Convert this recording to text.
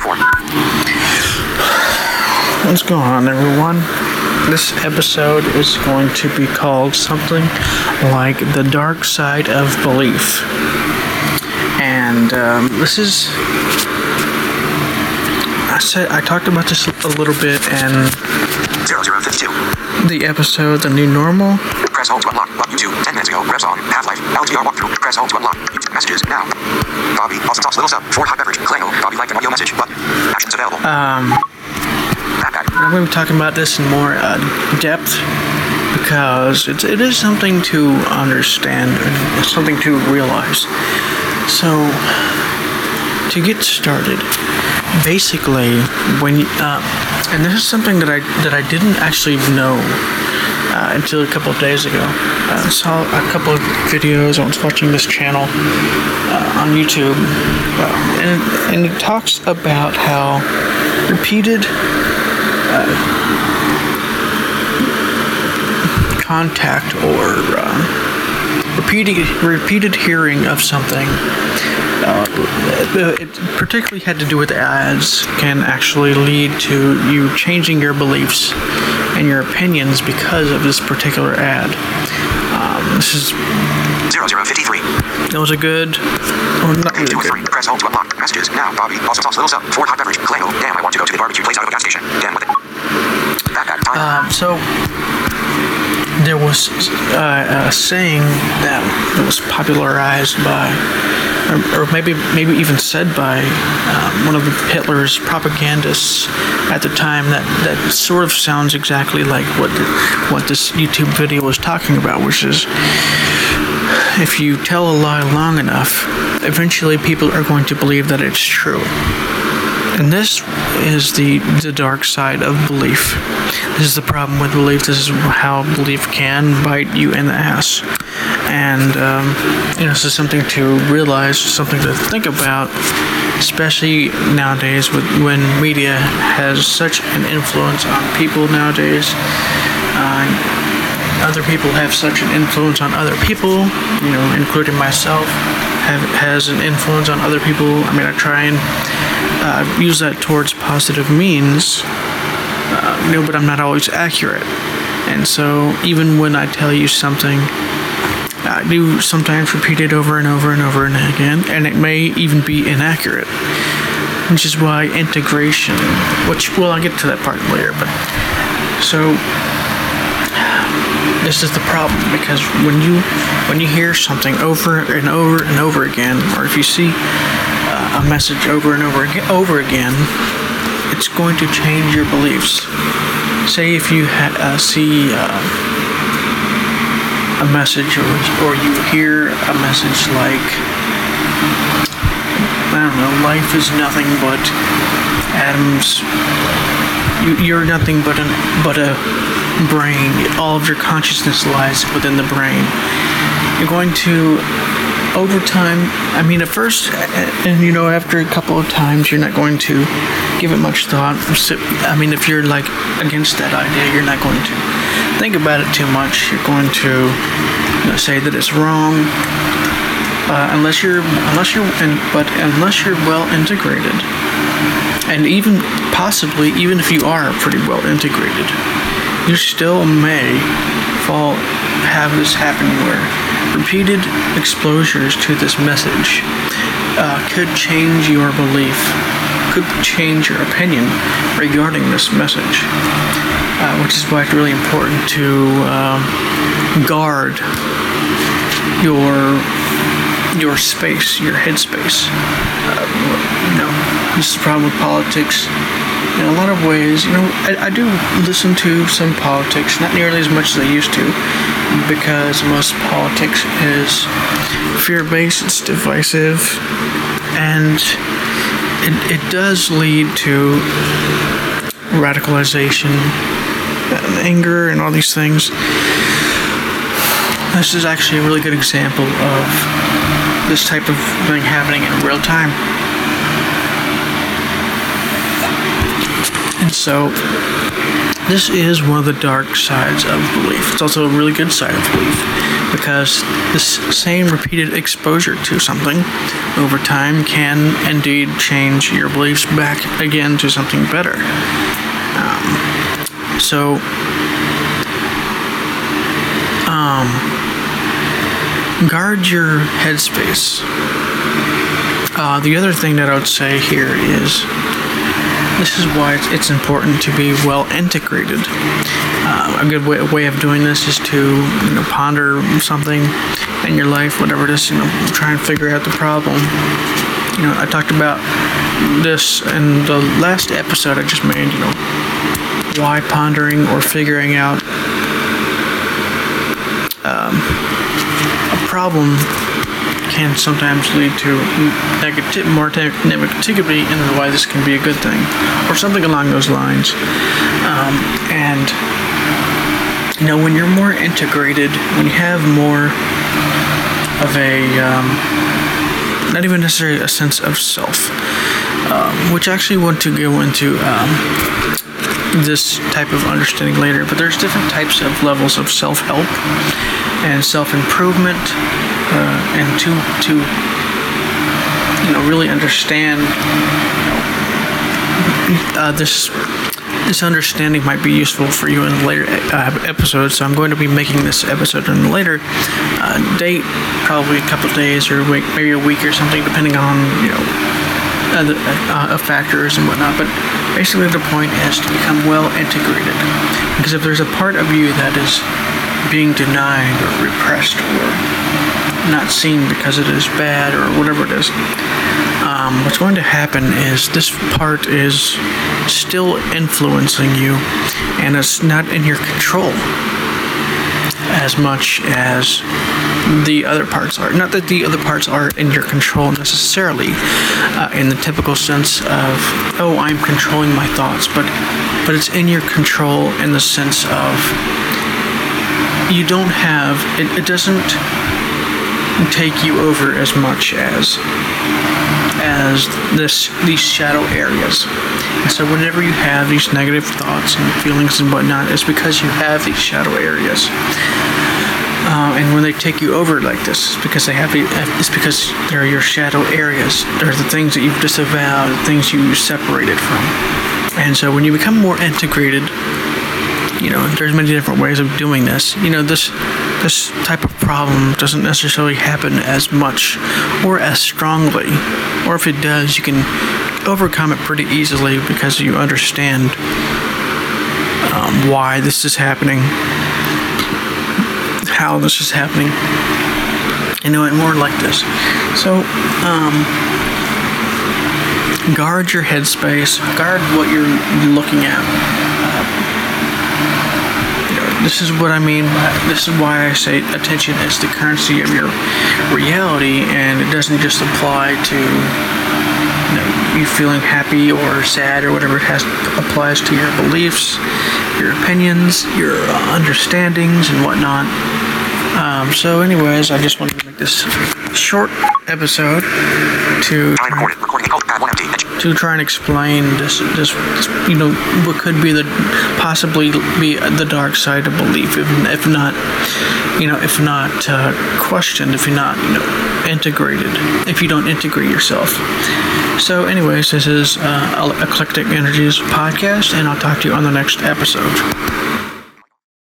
004. What's going on, everyone? This episode is going to be called something like The Dark Side of Belief. And um, this is. I said I talked about this a little bit and 0052. the episode The New Normal. Press home to unlock. But YouTube. 10 minutes ago. Reps on. Half-Life. LTR walkthrough. Press home to unlock. Messages now. Bobby. Awesome sauce. Little sub. Ford hot beverage. Clango. Bobby liked an audio message. Button. Actions available. Um, Backpack. I'm going to be talking about this in more uh, depth because it's, it is something to understand something to realize. So, to get started, basically, when you, uh, and this is something that I that I didn't actually know uh, until a couple of days ago. I saw a couple of videos. I was watching this channel uh, on YouTube, uh, and and it talks about how repeated contact or uh, repeated repeated hearing of something. Uh, it particularly had to do with ads can actually lead to you changing your beliefs and your opinions because of this particular ad. Um, this is 0053. that was a good, not really good. Press home to unlock. Messages now. Bobby. Awesome sauce. Little sub. Ford hot beverage. Clango. Damn. I want to go to the barbecue place out of a gas station. Damn with it. Backpack. Time. Um, so there was uh, a saying that was popularized by, or, or maybe maybe even said by um, one of Hitler's propagandists at the time that, that sort of sounds exactly like what the, what this YouTube video was talking about, which is if you tell a lie long enough, eventually people are going to believe that it's true. And this is the the dark side of belief. This is the problem with belief. This is how belief can bite you in the ass. And um, you know, this is something to realize, something to think about, especially nowadays with when media has such an influence on people nowadays. Uh, other people have such an influence on other people, you know, including myself, have, has an influence on other people. I mean, I try and uh, use that towards positive means, uh, but I'm not always accurate. And so, even when I tell you something, I do sometimes repeat it over and over and over and again, and it may even be inaccurate. Which is why integration, which, well, I'll get to that part later, but so this is the problem because when you when you hear something over and over and over again or if you see a message over and over over again it's going to change your beliefs say if you uh, see uh, a message or, or you hear a message like I don't know life is nothing but atoms you, you're nothing but a but a brain. All of your consciousness lies within the brain. You're going to, over time. I mean, at first, and you know, after a couple of times, you're not going to give it much thought. I mean, if you're like against that idea, you're not going to think about it too much. You're going to you know, say that it's wrong. Uh, unless you're, unless you're, and, but unless you're well integrated, and even possibly even if you are pretty well integrated you still may fall have this happen where repeated exposures to this message uh, could change your belief could change your opinion regarding this message uh, which is why it's really important to um, guard your your space, your headspace. Uh, you know, this is the problem with politics. In a lot of ways, you know, I, I do listen to some politics, not nearly as much as I used to, because most politics is fear-based, it's divisive, and it, it does lead to radicalization, and anger, and all these things. This is actually a really good example of this type of thing happening in real time. So, this is one of the dark sides of belief. It's also a really good side of belief because this same repeated exposure to something over time can indeed change your beliefs back again to something better. Um, so, um, guard your headspace. Uh, the other thing that I would say here is this is why it's important to be well integrated. Uh, a good way, way, of doing this is to you know, ponder something in your life, whatever it is, you know, try and figure out the problem. You know, I talked about this in the last episode I just made, you know, why pondering or figuring out um, a problem can sometimes lead to negative, more negativity, and why this can be a good thing, or something along those lines. Um, and you know, when you're more integrated, when you have more of a um, not even necessarily a sense of self, um, which I actually want to go into um, this type of understanding later. But there's different types of levels of self-help and self-improvement uh, and to to you know really understand you know, uh, this this understanding might be useful for you in later uh, episodes. So I'm going to be making this episode in a later uh, date, probably a couple days or week, maybe a week or something, depending on you know other uh, factors and whatnot. But basically, the point is to become well integrated. Because if there's a part of you that is being denied or repressed or not seen because it is bad or whatever it is, um, what's going to happen is this part is still influencing you and it's not in your control as much as the other parts are. Not that the other parts are in your control necessarily, uh, in the typical sense of, oh, I'm controlling my thoughts, but but it's in your control in the sense of you don't have it, it doesn't take you over as much as as this these shadow areas. And so whenever you have these negative thoughts and feelings and whatnot, it's because you have these shadow areas. Uh, and when they take you over like this, it's because they have it's because they're your shadow areas. They're the things that you've disavowed, the things you separated from. And so when you become more integrated you know, there's many different ways of doing this. You know, this this type of problem doesn't necessarily happen as much or as strongly, or if it does, you can overcome it pretty easily because you understand um, why this is happening, how this is happening. You know, and more like this. So, um, guard your headspace, guard what you're looking at this is what I mean. This is why I say attention is the currency of your reality, and it doesn't just apply to you, know, you feeling happy or sad or whatever. It has applies to your beliefs, your opinions, your understandings, and whatnot. Um, so, anyways, I just wanted to make this short episode to to try and explain this, this, you know, what could be the possibly be the dark side of belief, if, if not, you know, if not uh, questioned, if you're not, you know, integrated, if you don't integrate yourself. So, anyways, this is uh, Eclectic Energies podcast, and I'll talk to you on the next episode.